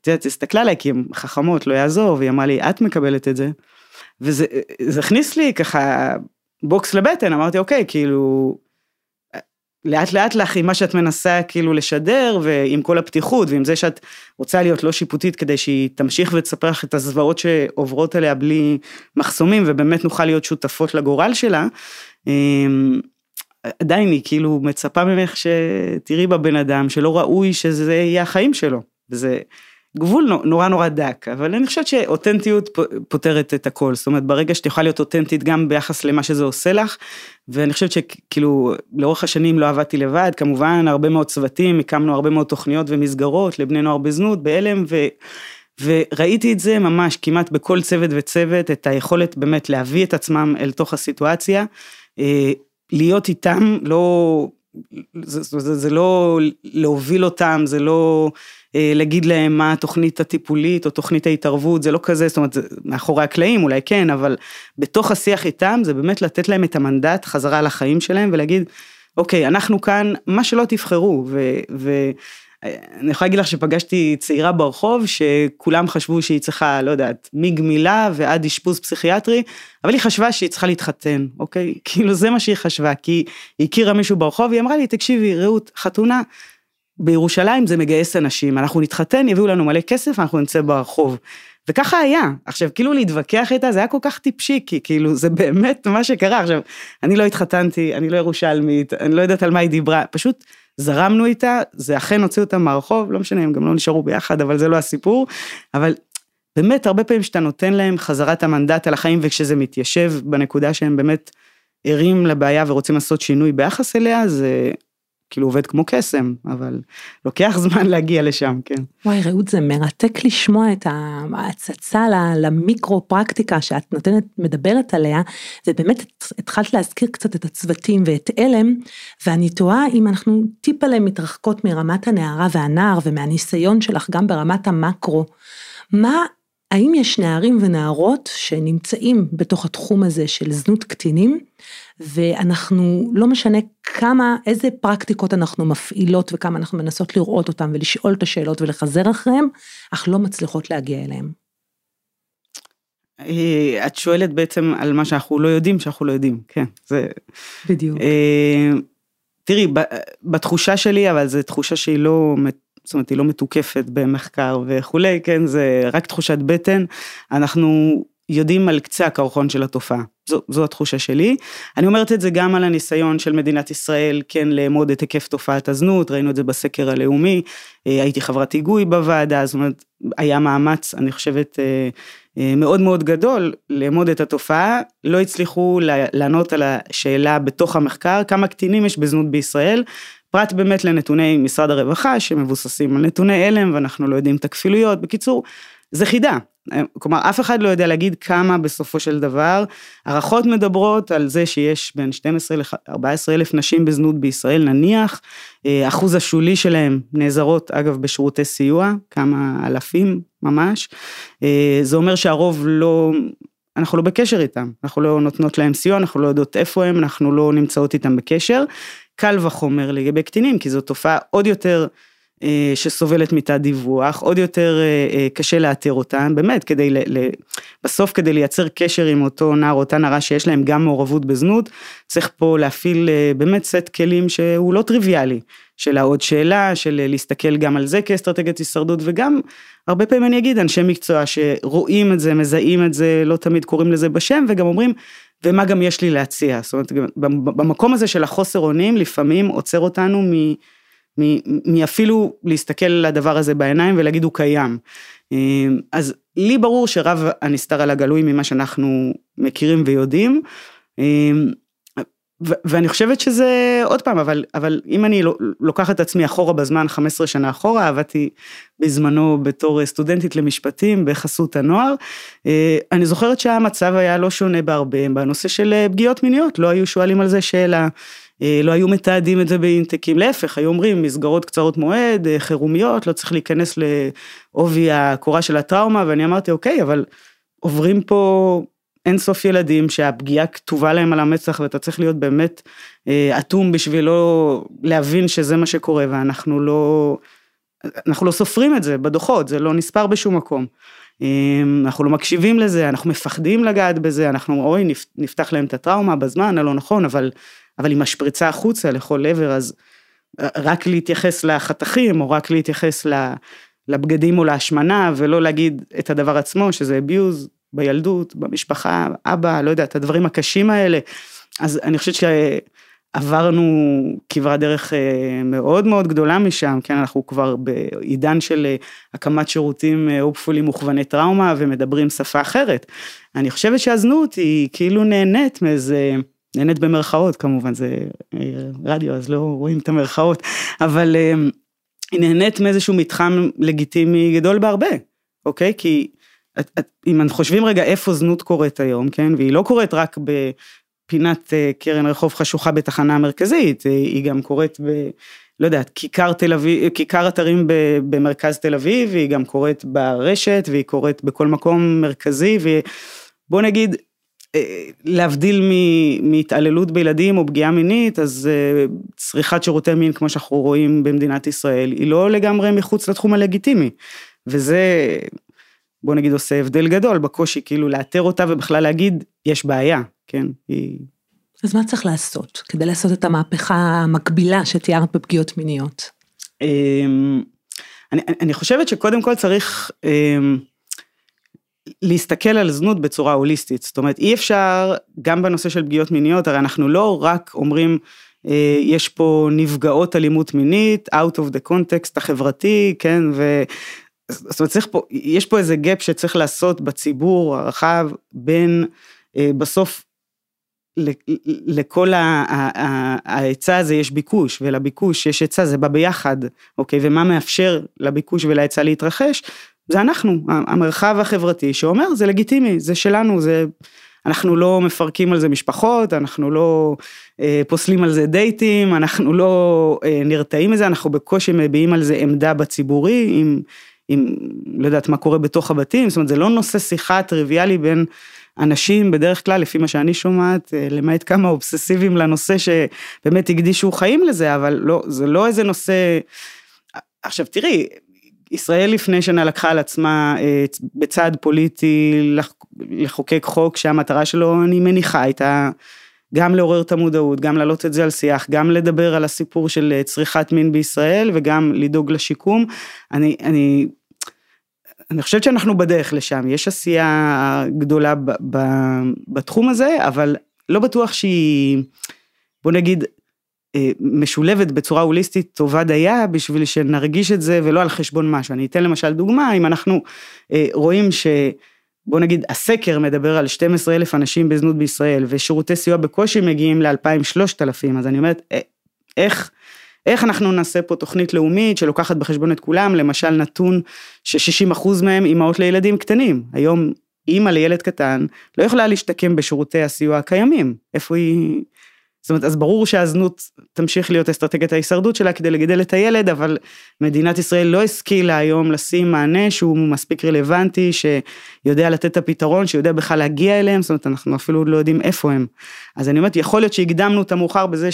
את יודעת, הסתכלה עליי, כי הן חכמות, לא יעזור, והיא אמרה לי, את מקבלת את זה. וזה הכניס לי ככה בוקס לבטן, אמרתי, אוקיי, כאילו, לאט לאט לך עם מה שאת מנסה כאילו לשדר, ועם כל הפתיחות, ועם זה שאת רוצה להיות לא שיפוטית כדי שהיא תמשיך ותספר לך את הזוועות שעוברות עליה בלי מחסומים, ובאמת נוכל להיות שותפות לגורל שלה. עדיין היא כאילו מצפה ממך שתראי בבן אדם שלא ראוי שזה יהיה החיים שלו. וזה גבול נורא נורא דק, אבל אני חושבת שאותנטיות פותרת את הכל, זאת אומרת ברגע שאת יכולה להיות אותנטית גם ביחס למה שזה עושה לך, ואני חושבת שכאילו לאורך השנים לא עבדתי לבד, כמובן הרבה מאוד צוותים, הקמנו הרבה מאוד תוכניות ומסגרות לבני נוער בזנות, בהלם, ו... וראיתי את זה ממש כמעט בכל צוות וצוות, את היכולת באמת להביא את עצמם אל תוך הסיטואציה, אה, להיות איתם, לא, זה, זה, זה לא להוביל אותם, זה לא אה, להגיד להם מה התוכנית הטיפולית או תוכנית ההתערבות, זה לא כזה, זאת אומרת, זה מאחורי הקלעים אולי כן, אבל בתוך השיח איתם זה באמת לתת להם את המנדט חזרה לחיים שלהם ולהגיד, אוקיי, אנחנו כאן, מה שלא תבחרו, אני יכולה להגיד לך שפגשתי צעירה ברחוב שכולם חשבו שהיא צריכה, לא יודעת, מגמילה ועד אשפוז פסיכיאטרי, אבל היא חשבה שהיא צריכה להתחתן, אוקיי? [LAUGHS] כאילו זה מה שהיא חשבה, כי היא הכירה מישהו ברחוב, היא אמרה לי, תקשיבי, רעות, חתונה, בירושלים זה מגייס אנשים, אנחנו נתחתן, יביאו לנו מלא כסף, אנחנו נצא ברחוב. וככה היה. עכשיו, כאילו להתווכח איתה זה היה כל כך טיפשי, כי כאילו זה באמת מה שקרה. עכשיו, אני לא התחתנתי, אני לא ירושלמית, אני לא יודעת על מה היא דיברה, פשוט זרמנו איתה, זה אכן הוציא אותה מהרחוב, לא משנה, הם גם לא נשארו ביחד, אבל זה לא הסיפור. אבל באמת, הרבה פעמים שאתה נותן להם חזרת המנדט על החיים, וכשזה מתיישב בנקודה שהם באמת ערים לבעיה ורוצים לעשות שינוי ביחס אליה, זה כאילו עובד כמו קסם, אבל לוקח זמן להגיע לשם, כן. וואי, רעות, זה מרתק לשמוע את ההצצה למיקרו פרקטיקה שאת נותנת, מדברת עליה, ובאמת התחלת להזכיר קצת את הצוותים ואת אלם, ואני תוהה אם אנחנו טיפה להם מתרחקות מרמת הנערה והנער ומהניסיון שלך גם ברמת המקרו, מה האם יש נערים ונערות שנמצאים בתוך התחום הזה של זנות קטינים, ואנחנו, לא משנה כמה, איזה פרקטיקות אנחנו מפעילות וכמה אנחנו מנסות לראות אותם ולשאול את השאלות ולחזר אחריהם, אך לא מצליחות להגיע אליהם. אה, את שואלת בעצם על מה שאנחנו לא יודעים, שאנחנו לא יודעים, כן, זה... בדיוק. אה, תראי, בתחושה שלי, אבל זו תחושה שהיא לא זאת אומרת, היא לא מתוקפת במחקר וכולי, כן, זה רק תחושת בטן. אנחנו יודעים על קצה הקרחון של התופעה, זו, זו התחושה שלי. אני אומרת את זה גם על הניסיון של מדינת ישראל, כן, לאמוד את היקף תופעת הזנות, ראינו את זה בסקר הלאומי, אה, הייתי חברת היגוי בוועדה, זאת אומרת, היה מאמץ, אני חושבת, אה, אה, מאוד מאוד גדול לאמוד את התופעה, לא הצליחו לענות על השאלה בתוך המחקר, כמה קטינים יש בזנות בישראל, פרט באמת לנתוני משרד הרווחה שמבוססים על נתוני הלם ואנחנו לא יודעים את הכפילויות, בקיצור, זה חידה. כלומר, אף אחד לא יודע להגיד כמה בסופו של דבר. הערכות מדברות על זה שיש בין 12 ל-14 אלף נשים בזנות בישראל, נניח, אה, אחוז השולי שלהם נעזרות, אגב, בשירותי סיוע, כמה אלפים ממש. אה, זה אומר שהרוב לא, אנחנו לא בקשר איתם, אנחנו לא נותנות להם סיוע, אנחנו לא יודעות איפה הם, אנחנו לא נמצאות איתם בקשר. קל וחומר לגבי קטינים, כי זו תופעה עוד יותר אה, שסובלת מתת דיווח, עוד יותר אה, אה, קשה לאתר אותן, באמת, כדי, ל, ל, בסוף כדי לייצר קשר עם אותו נער, אותה נערה שיש להם גם מעורבות בזנות, צריך פה להפעיל אה, באמת סט כלים שהוא לא טריוויאלי, של העוד שאלה, של להסתכל גם על זה כאסטרטגיית הישרדות, וגם, הרבה פעמים אני אגיד, אנשי מקצוע שרואים את זה, מזהים את זה, לא תמיד קוראים לזה בשם, וגם אומרים, ומה גם יש לי להציע, זאת אומרת, במקום הזה של החוסר אונים, לפעמים עוצר אותנו מ... מאפילו להסתכל על הדבר הזה בעיניים ולהגיד הוא קיים. אמ, אז לי ברור שרב הנסתר על הגלוי ממה שאנחנו מכירים ויודעים. ואני חושבת שזה, עוד פעם, אבל, אבל אם אני לוקחת את עצמי אחורה בזמן, 15 שנה אחורה, עבדתי בזמנו בתור סטודנטית למשפטים בחסות הנוער, אה, אני זוכרת שהמצב היה לא שונה בהרבה בנושא של אה, פגיעות מיניות, לא היו שואלים על זה שאלה. אה, לא היו מתעדים את זה באינטקים, להפך, היו אומרים מסגרות קצרות מועד, חירומיות, לא צריך להיכנס לעובי הקורה של הטראומה, ואני אמרתי, אוקיי, אבל עוברים פה אין סוף ילדים שהפגיעה כתובה להם על המצח ואתה צריך להיות באמת אה, אטום בשביל לא להבין שזה מה שקורה ואנחנו לא, אנחנו לא סופרים את זה בדוחות, זה לא נספר בשום מקום. אה, אנחנו לא מקשיבים לזה, אנחנו מפחדים לגעת בזה, אנחנו אוי נפתח להם את הטראומה בזמן הלא נכון, אבל, אבל היא משפריצה החוצה לכל עבר אז רק להתייחס לחתכים או רק להתייחס לבגדים או להשמנה ולא להגיד את הדבר עצמו שזה abuse בילדות, במשפחה, אבא, לא יודע, את הדברים הקשים האלה. אז אני חושבת שעברנו כברת דרך אה, מאוד מאוד גדולה משם, כן, אנחנו כבר בעידן של אה, הקמת שירותים הופפולים אה, מוכווני טראומה ומדברים שפה אחרת. אני חושבת שהזנות היא כאילו נהנית מאיזה... נהנית במרכאות כמובן, זה רדיו אז לא רואים את המרכאות, אבל היא נהנית מאיזשהו מתחם לגיטימי גדול בהרבה, אוקיי? כי אם אנחנו חושבים רגע איפה זנות קורית היום, כן, והיא לא קורית רק בפינת אה, קרן רחוב חשוכה בתחנה המרכזית, אה, היא גם קורית ב... לא יודעת, כיכר תל אביב, כיכר אתרים במרכז תל אביב, והיא גם קורית ברשת, והיא קורית בכל מקום מרכזי, ובוא נגיד, להבדיל מהתעללות בילדים או פגיעה מינית, אז צריכת שירותי מין, כמו שאנחנו רואים במדינת ישראל, היא לא לגמרי מחוץ לתחום הלגיטימי. וזה, בוא נגיד, עושה הבדל גדול בקושי כאילו לאתר אותה ובכלל להגיד, יש בעיה, כן? היא... אז מה צריך לעשות כדי לעשות את המהפכה המקבילה שתיארת בפגיעות מיניות? אמ, אני, אני חושבת שקודם כל צריך אמ, להסתכל על זנות בצורה הוליסטית, זאת אומרת אי אפשר, גם בנושא של פגיעות מיניות, הרי אנחנו לא רק אומרים, אה, יש פה נפגעות אלימות מינית, out of the context החברתי, כן, ו... זאת אומרת, צריך פה, יש פה איזה gap שצריך לעשות בציבור הרחב בין אה, בסוף לכל ההיצע הזה יש ביקוש, ולביקוש יש היצע, זה בא ביחד, אוקיי? ומה מאפשר לביקוש ולהיצע להתרחש? זה אנחנו, המרחב החברתי שאומר, זה לגיטימי, זה שלנו, זה... אנחנו לא מפרקים על זה משפחות, אנחנו לא אה, פוסלים על זה דייטים, אנחנו לא אה, נרתעים מזה, אנחנו בקושי מביעים על זה עמדה בציבורי, עם, עם, לא יודעת מה קורה בתוך הבתים, זאת אומרת, זה לא נושא שיחה טריוויאלי בין אנשים בדרך כלל, לפי מה שאני שומעת, אה, למעט כמה אובססיביים לנושא שבאמת הקדישו חיים לזה, אבל לא, זה לא איזה נושא... עכשיו תראי, ישראל לפני שנה לקחה על עצמה אה, בצעד פוליטי לחוקק חוק שהמטרה שלו, אני מניחה, הייתה גם לעורר את המודעות, גם להעלות את זה על שיח, גם לדבר על הסיפור של אה, צריכת מין בישראל וגם לדאוג לשיקום. אני, אני אני חושבת שאנחנו בדרך לשם, יש עשייה גדולה ב, ב, בתחום הזה, אבל לא בטוח שהיא, בוא נגיד, אה, משולבת בצורה הוליסטית טובה דייה בשביל שנרגיש את זה ולא על חשבון משהו. אני אתן למשל דוגמה, אם אנחנו אה, רואים ש... בוא נגיד, הסקר מדבר על 12 אלף אנשים בזנות בישראל ושירותי סיוע בקושי מגיעים ל-2,000-3,000, אז אני אומרת, אה, איך איך אנחנו נעשה פה תוכנית לאומית שלוקחת בחשבון את כולם, למשל נתון ש-60% מהם אימהות לילדים קטנים. היום אימא לילד קטן לא יכולה להשתקם בשירותי הסיוע הקיימים. איפה היא... זאת אומרת, אז ברור שהזנות תמשיך להיות אסטרטגיית ההישרדות שלה כדי לגדל את הילד, אבל מדינת ישראל לא השכילה היום לשים מענה שהוא מספיק רלוונטי, שיודע לתת את הפתרון, שיודע בכלל להגיע אליהם, זאת אומרת, אנחנו אפילו לא יודעים איפה הם. אז אני אומרת, יכול להיות שהקדמנו את המאוחר בזה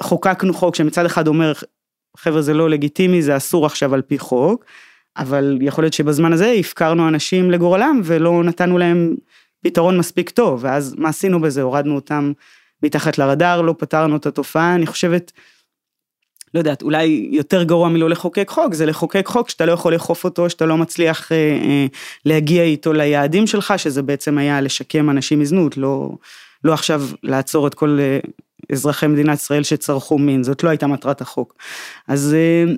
שחוקקנו חוק שמצד אחד אומר, חבר'ה זה לא לגיטימי, זה אסור עכשיו על פי חוק, אבל יכול להיות שבזמן הזה הפקרנו אנשים לגורלם ולא נתנו להם פתרון מספיק טוב, ואז מה עשינו בזה? הורדנו אותם מתחת לרדאר, לא פתרנו את התופעה, אני חושבת, לא יודעת, אולי יותר גרוע מלא לחוקק חוק, זה לחוקק חוק שאתה לא יכול לאכוף אותו, שאתה לא מצליח אה, אה, להגיע איתו ליעדים שלך, שזה בעצם היה לשקם אנשים מזנות, לא, לא עכשיו לעצור את כל אה, אזרחי מדינת ישראל שצרכו מין, זאת לא הייתה מטרת החוק. אז אה,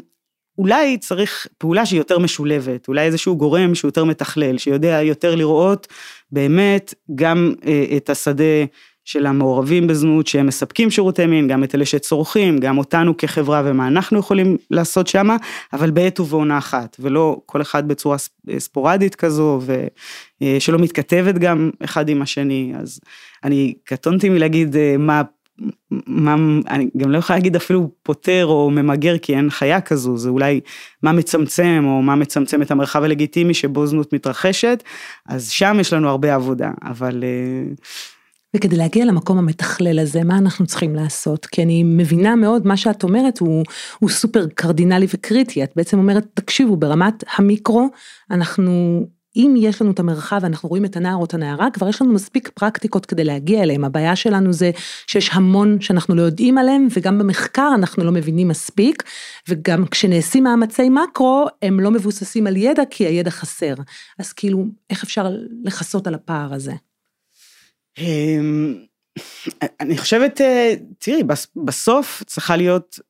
אולי צריך פעולה שהיא יותר משולבת, אולי איזשהו גורם שהוא יותר מתכלל, שיודע יותר לראות באמת גם אה, את השדה של המעורבים בזנות שהם מספקים שירותי מין, גם את אלה שצורכים, גם אותנו כחברה ומה אנחנו יכולים לעשות שמה, אבל בעת ובעונה אחת, ולא כל אחד בצורה ספורדית כזו, ושלא מתכתבת גם אחד עם השני, אז אני קטונתי מלהגיד אה, מה מה, אני גם לא יכולה להגיד אפילו פותר או ממגר כי אין חיה כזו, זה אולי מה מצמצם או מה מצמצם את המרחב הלגיטימי שבו זנות מתרחשת, אז שם יש לנו הרבה עבודה, אבל אה, וכדי להגיע למקום המתכלל הזה, מה אנחנו צריכים לעשות? כי אני מבינה מאוד, מה שאת אומרת הוא, הוא סופר קרדינלי וקריטי, את בעצם אומרת, תקשיבו, ברמת המיקרו, אנחנו, אם יש לנו את המרחב ואנחנו רואים את הנער או את הנערה, כבר יש לנו מספיק פרקטיקות כדי להגיע אליהם. הבעיה שלנו זה שיש המון שאנחנו לא יודעים עליהם, וגם במחקר אנחנו לא מבינים מספיק, וגם כשנעשים מאמצי מקרו, הם לא מבוססים על ידע, כי הידע חסר. אז כאילו, איך אפשר לכסות על הפער הזה? אמ, אני חושבת, אה, תראי, בסוף צריכה להיות,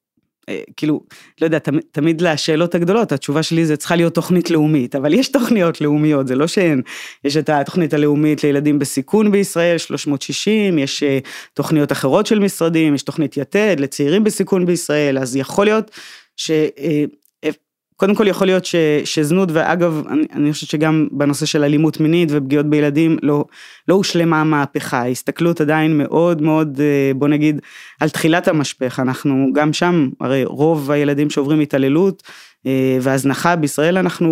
אה, כאילו, לא יודע, תמיד לשאלות הגדולות, התשובה שלי זה צריכה להיות תוכנית לאומית, אבל יש תוכניות לאומיות, זה לא שאין, יש את התוכנית הלאומית לילדים בסיכון בישראל, 360, יש אה, תוכניות אחרות של משרדים, יש תוכנית יתד לצעירים בסיכון בישראל, אז יכול להיות ש... קודם כל יכול להיות ש, שזנות, ואגב, אני, אני חושבת שגם בנושא של אלימות מינית ופגיעות בילדים, לא, לא הושלמה המהפכה, ההסתכלות עדיין מאוד מאוד, אה, בוא נגיד, על תחילת המשפך, אנחנו גם שם, הרי רוב הילדים שעוברים התעללות אה, והזנחה בישראל, אנחנו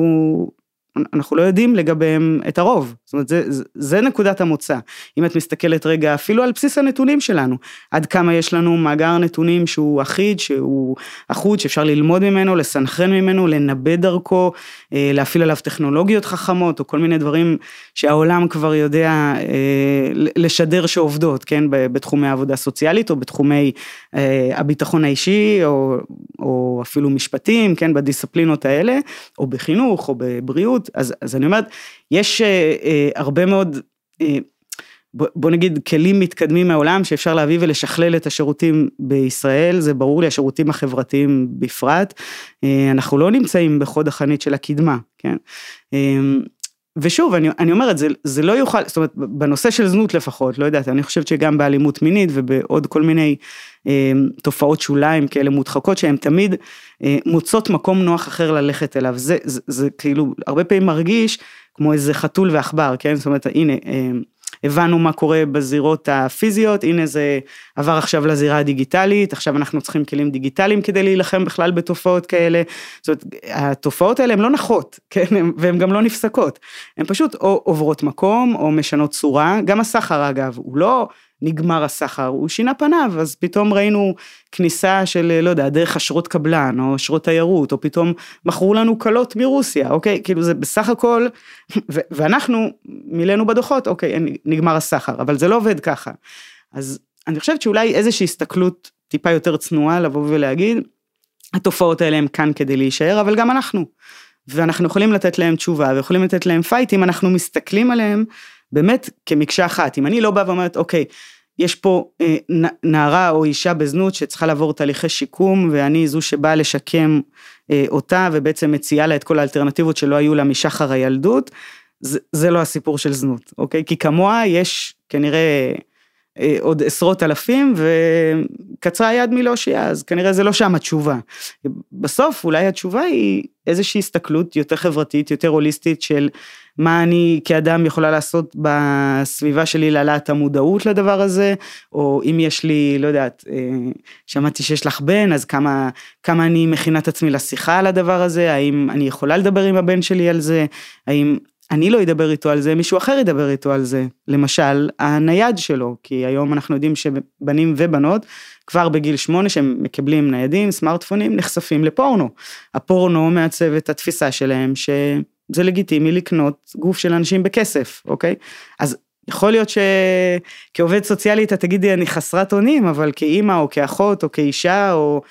אנחנו לא יודעים לגביהם את הרוב. זאת אומרת, זה, זה, נקודת המוצא. אם את מסתכלת רגע אפילו על בסיס הנתונים שלנו, עד כמה יש לנו מאגר נתונים שהוא אחיד, שהוא אחוד, שאפשר ללמוד ממנו, לסנכרן ממנו, לנבא דרכו, אה, להפעיל עליו טכנולוגיות חכמות, או כל מיני דברים שהעולם כבר יודע אה, לשדר שעובדות, כן, בתחומי העבודה הסוציאלית, או בתחומי אה, הביטחון האישי, או, או אפילו משפטים, כן, בדיסציפלינות האלה, או בחינוך, או בבריאות, אז, אז אני אומרת, יש הרבה מאוד, בוא נגיד, כלים מתקדמים מהעולם שאפשר להביא ולשכלל את השירותים בישראל, זה ברור לי, השירותים החברתיים בפרט. אנחנו לא נמצאים בחוד החנית של הקדמה, כן? ושוב, אני, אני אומרת, זה, זה לא יוכל, זאת אומרת, בנושא של זנות לפחות, לא יודעת, אני חושבת שגם באלימות מינית ובעוד כל מיני אה, תופעות שוליים כאלה מודחקות, שהן תמיד אה, מוצאות מקום נוח אחר ללכת אליו. זה, זה, זה כאילו, הרבה פעמים מרגיש כמו איזה חתול ועכבר, כן? זאת אומרת, הנה, אה, הבנו מה קורה בזירות הפיזיות, הנה זה עבר עכשיו לזירה הדיגיטלית, עכשיו אנחנו צריכים כלים דיגיטליים כדי להילחם בכלל בתופעות כאלה. זאת אומרת, התופעות האלה הן לא נחות, [LAUGHS] כן, והן גם לא נפסקות. הן פשוט או עוברות מקום או משנות צורה, גם הסחר אגב, הוא לא נגמר הסחר, הוא שינה פניו, אז פתאום ראינו כניסה של, לא יודע, דרך אשרות קבלן, או אשרות תיירות, או פתאום מכרו לנו כלות מרוסיה, אוקיי? כאילו זה בסך הכל, [LAUGHS] ו- ואנחנו מילאנו בדוחות, אוקיי, נגמר הסחר, אבל זה לא עובד ככה. אז אני חושבת שאולי איזושהי הסתכלות טיפה יותר צנועה לבוא ולהגיד, התופעות האלה הן כאן כדי להישאר, אבל גם אנחנו. ואנחנו יכולים לתת להם תשובה, ויכולים לתת להם פייט, אם אנחנו מסתכלים עליהם באמת כמקשה אחת. אם אני לא באה ואומרת, אוקיי, יש פה אה, נערה או אישה בזנות שצריכה לעבור תהליכי שיקום, ואני זו שבאה לשקם אה, אותה, ובעצם מציעה לה את כל האלטרנטיבות שלא היו לה משחר הילדות, זה, זה לא הסיפור של זנות, אוקיי? כי כמוה יש כנראה אה, עוד עשרות אלפים, וקצרה היד מלהושיע, אז כנראה זה לא שם התשובה. בסוף אולי התשובה היא איזושהי הסתכלות יותר חברתית, יותר הוליסטית של מה אני כאדם יכולה לעשות בסביבה שלי להעלאת המודעות לדבר הזה, או אם יש לי, לא יודעת, אה, שמעתי שיש לך בן, אז כמה, כמה אני מכינה את עצמי לשיחה על הדבר הזה, האם אני יכולה לדבר עם הבן שלי על זה, האם אני לא אדבר איתו על זה, מישהו אחר ידבר איתו על זה. למשל, הנייד שלו, כי היום אנחנו יודעים שבנים ובנות, כבר בגיל שמונה שהם מקבלים ניידים, סמארטפונים, נחשפים לפורנו. הפורנו מעצב את התפיסה שלהם שזה לגיטימי לקנות גוף של אנשים בכסף, אוקיי? אז יכול להיות שכעובד סוציאלי אתה תגידי אני חסרת אונים, אבל כאימא או כאחות או כאישה או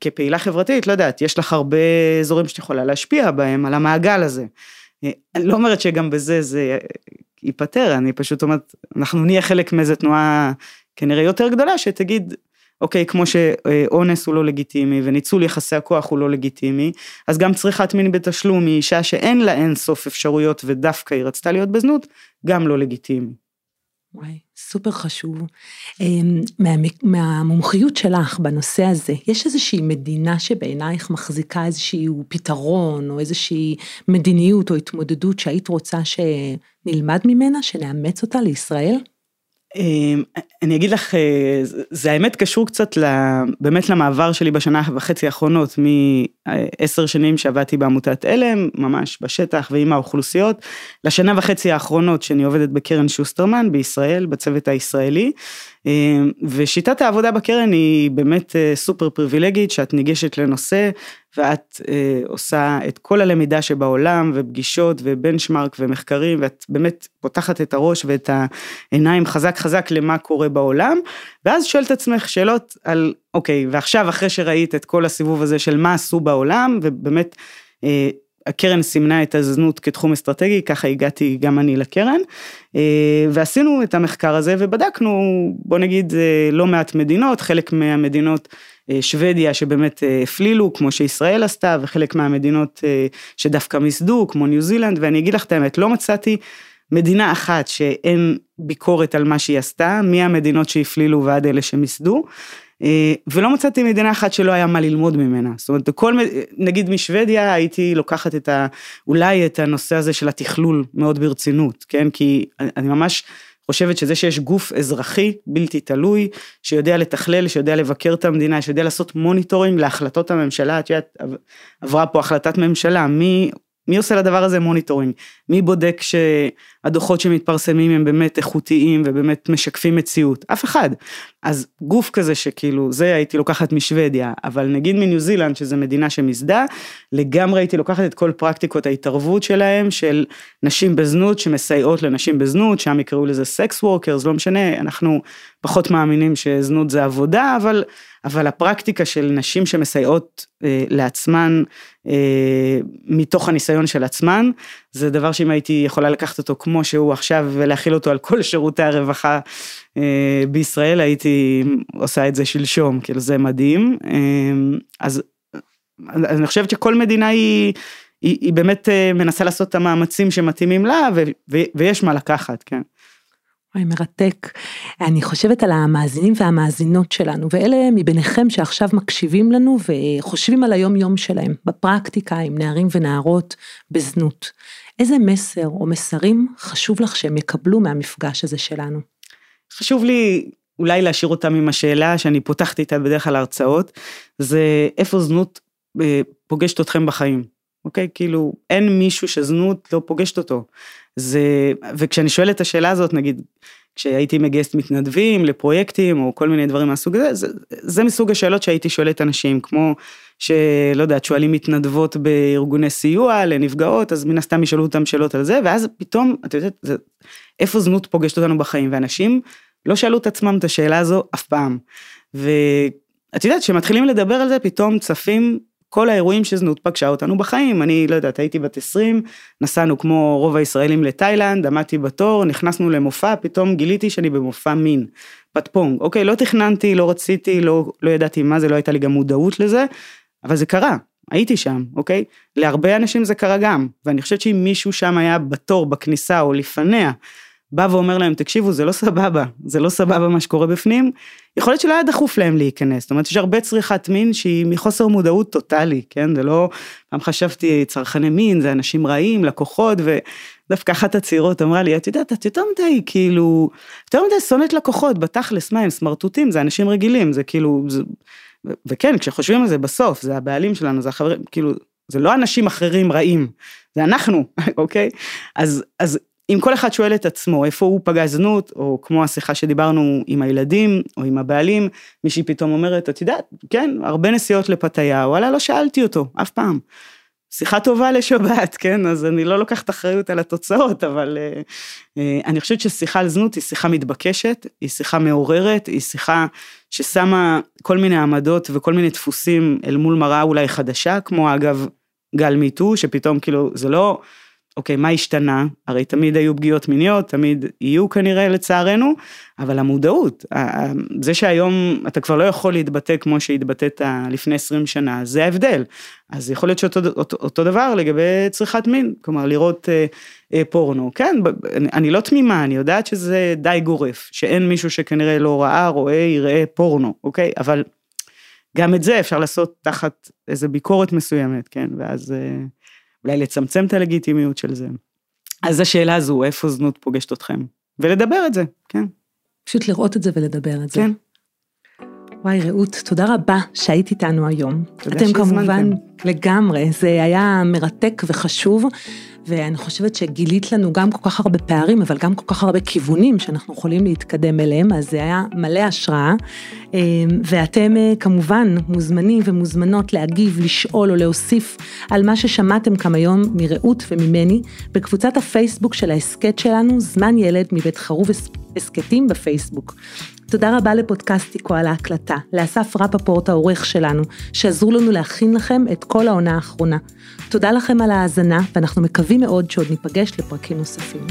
כפעילה חברתית, לא יודעת, יש לך הרבה אזורים שאת יכולה להשפיע בהם, על המעגל הזה. אני לא אומרת שגם בזה זה ייפתר, אני פשוט אומרת, אנחנו נהיה חלק מאיזה תנועה כנראה יותר גדולה שתגיד, אוקיי, כמו שאונס הוא לא לגיטימי וניצול יחסי הכוח הוא לא לגיטימי, אז גם צריכת מין בתשלום מאישה שאין לה אין סוף אפשרויות ודווקא היא רצתה להיות בזנות, גם לא לגיטימי. וואי, סופר חשוב. אמ, מה, מהמומחיות שלך בנושא הזה, יש איזושהי מדינה שבעינייך מחזיקה איזשהו פתרון, או איזושהי מדיניות או התמודדות שהיית רוצה שנלמד ממנה, שנאמץ אותה לישראל? אמ, אני אגיד לך, אה, זה האמת קשור קצת באמת למעבר שלי בשנה וחצי האחרונות, מעשר שנים שעבדתי בעמותת עלם, ממש בשטח ועם האוכלוסיות, לשנה וחצי האחרונות שאני עובדת בקרן שוסטרמן בישראל, בצוות הישראלי, אמ, ושיטת העבודה בקרן היא באמת אה, סופר פריבילגית, שאת ניגשת לנושא ואת אה, עושה את כל הלמידה שבעולם ופגישות ובנצ'מארק ומחקרים ואת באמת פותחת את הראש ואת העיניים חזק חזק למה קורה בעולם ואז שואלת עצמך שאלות על אוקיי ועכשיו אחרי שראית את כל הסיבוב הזה של מה עשו בעולם ובאמת אה, הקרן סימנה את הזנות כתחום אסטרטגי, ככה הגעתי גם אני לקרן, אה, ועשינו את המחקר הזה ובדקנו, בוא נגיד, אה, לא מעט מדינות, חלק מהמדינות, אה, שוודיה שבאמת הפלילו, כמו שישראל עשתה, וחלק מהמדינות שדווקא מיסדו, כמו ניו זילנד, ואני אגיד לך את האמת, לא מצאתי מדינה אחת שאין ביקורת על מה שהיא עשתה, מהמדינות שהפלילו ועד אלה שמיסדו. אה, ולא מצאתי מדינה אחת שלא היה מה ללמוד ממנה. זאת אומרת, כל, נגיד משוודיה הייתי לוקחת את ה... אולי את הנושא הזה של התכלול מאוד ברצינות, כן? כי אני ממש חושבת שזה שיש גוף אזרחי בלתי תלוי, שיודע לתכלל, שיודע לבקר את המדינה, שיודע לעשות monitoring להחלטות הממשלה, את יודעת, עברה פה החלטת ממשלה, מי מי עושה לדבר הזה monitoring? מי בודק שהדוחות שמתפרסמים הם באמת איכותיים ובאמת משקפים מציאות? אף אחד. אז גוף כזה שכאילו, זה הייתי לוקחת משוודיה, אבל נגיד מניו זילנד, שזו מדינה שמסדה, לגמרי הייתי לוקחת את כל פרקטיקות ההתערבות שלהם, של נשים בזנות שמסייעות לנשים בזנות, שם יקראו לזה sex workers, לא משנה, אנחנו פחות מאמינים שזנות זה עבודה, אבל... אבל הפרקטיקה של נשים שמסייעות אה, לעצמן מתוך הניסיון של עצמן, זה דבר שאם הייתי יכולה לקחת אותו כמו שהוא עכשיו ולהכיל אותו על כל שירותי הרווחה אה, בישראל, הייתי עושה את זה שלשום, כאילו זה מדהים. אה, אז, אז אני חושבת שכל מדינה היא... היא, היא באמת אה, מנסה לעשות את המאמצים שמתאימים לה, ו, ו, ויש מה לקחת, כן. וואי, מרתק. אני חושבת על המאזינים והמאזינות שלנו, ואלה מביניכם שעכשיו מקשיבים לנו וחושבים על היום-יום שלהם, בפרקטיקה עם נערים ונערות בזנות. איזה מסר או מסרים חשוב לך שהם יקבלו מהמפגש הזה שלנו? חשוב לי אולי להשאיר אותם עם השאלה שאני פותחת איתה בדרך כלל הרצאות, זה איפה זנות אה, פוגשת אתכם בחיים, אוקיי? כאילו, אין מישהו שזנות לא פוגשת אותו. זה, וכשאני שואל את השאלה הזאת, נגיד, כשהייתי מגייסת מתנדבים לפרויקטים או כל מיני דברים מהסוג הזה, זה, זה מסוג השאלות שהייתי שואלת אנשים, כמו שלא יודעת, שואלים מתנדבות בארגוני סיוע לנפגעות, אז מן הסתם ישאלו אותם שאלות על זה, ואז פתאום, את יודעת, זה, איפה זנות פוגשת אותנו בחיים, ואנשים לא שאלו את עצמם את השאלה הזו אף פעם. ואת יודעת, כשמתחילים לדבר על זה, פתאום צפים כל האירועים שזנות פגשה אותנו בחיים, אני לא יודעת, הייתי בת 20, נסענו כמו רוב הישראלים לתאילנד, עמדתי בתור, נכנסנו למופע, פתאום גיליתי שאני במופע מין, פטפונג, אוקיי, לא תכננתי, לא רציתי, לא, לא ידעתי מה זה, לא הייתה לי גם מודעות לזה, אבל זה קרה, הייתי שם, אוקיי? להרבה אנשים זה קרה גם, ואני חושבת שאם מישהו שם היה בתור, בכניסה או לפניה, בא ואומר להם, תקשיבו, זה לא סבבה, זה לא סבבה מה שקורה בפנים, יכול להיות שלא היה דחוף להם להיכנס, זאת אומרת, יש הרבה צריכת מין שהיא מחוסר מודעות טוטאלי, כן? זה לא, פעם חשבתי, צרכני מין, זה אנשים רעים, לקוחות, ודווקא אחת הצעירות אמרה לי, את יודעת, את יותר מדי, כאילו, יותר מדי שונאת לקוחות, בתכלס, מה הם סמרטוטים, זה אנשים רגילים, זה כאילו, זה... וכן, כשחושבים על זה בסוף, זה הבעלים שלנו, זה החברים, כאילו, זה לא אנשים אחרים רעים, זה אנחנו, [LAUGHS] אוקיי? אז, אז אם כל אחד שואל את עצמו איפה הוא פגש זנות, או כמו השיחה שדיברנו עם הילדים, או עם הבעלים, מישהי פתאום אומרת, את יודעת, כן, הרבה נסיעות לפתיה, וואלה, לא שאלתי אותו, אף פעם. שיחה טובה לשבת, כן, אז אני לא לוקחת אחריות על התוצאות, אבל אה, אה, אני חושבת ששיחה על זנות היא שיחה מתבקשת, היא שיחה מעוררת, היא שיחה ששמה כל מיני עמדות וכל מיני דפוסים אל מול מראה אולי חדשה, כמו אגב גל מיטו, שפתאום כאילו, זה לא... אוקיי, מה השתנה? הרי תמיד היו פגיעות מיניות, תמיד יהיו כנראה לצערנו, אבל המודעות, זה שהיום אתה כבר לא יכול להתבטא כמו שהתבטאת לפני 20 שנה, זה ההבדל. אז יכול להיות שאותו אותו, אותו דבר לגבי צריכת מין, כלומר לראות אה, אה, פורנו. כן, אני, אני לא תמימה, אני יודעת שזה די גורף, שאין מישהו שכנראה לא ראה, רואה, יראה פורנו, אוקיי? אבל גם את זה אפשר לעשות תחת איזה ביקורת מסוימת, כן? ואז... אה, אולי לצמצם את הלגיטימיות של זה. אז השאלה הזו, איפה זנות פוגשת אתכם? ולדבר את זה, כן. פשוט לראות את זה ולדבר את זה. כן. וואי, רעות, תודה רבה שהיית איתנו היום. תודה שהזמנתם. אתם כמובן לגמרי, זה היה מרתק וחשוב. ואני חושבת שגילית לנו גם כל כך הרבה פערים, אבל גם כל כך הרבה כיוונים שאנחנו יכולים להתקדם אליהם, אז זה היה מלא השראה. אמ, ואתם אה, כמובן מוזמנים ומוזמנות להגיב, לשאול או להוסיף על מה ששמעתם כאן היום מרעות וממני, בקבוצת הפייסבוק של ההסכת שלנו, זמן ילד מבית חרוב הסכתים בפייסבוק. תודה רבה לפודקאסטיקו על ההקלטה, לאסף רפפורט העורך שלנו, שעזרו לנו להכין לכם את כל העונה האחרונה. תודה לכם על ההאזנה, ואנחנו מקווים מאוד שעוד ניפגש לפרקים נוספים.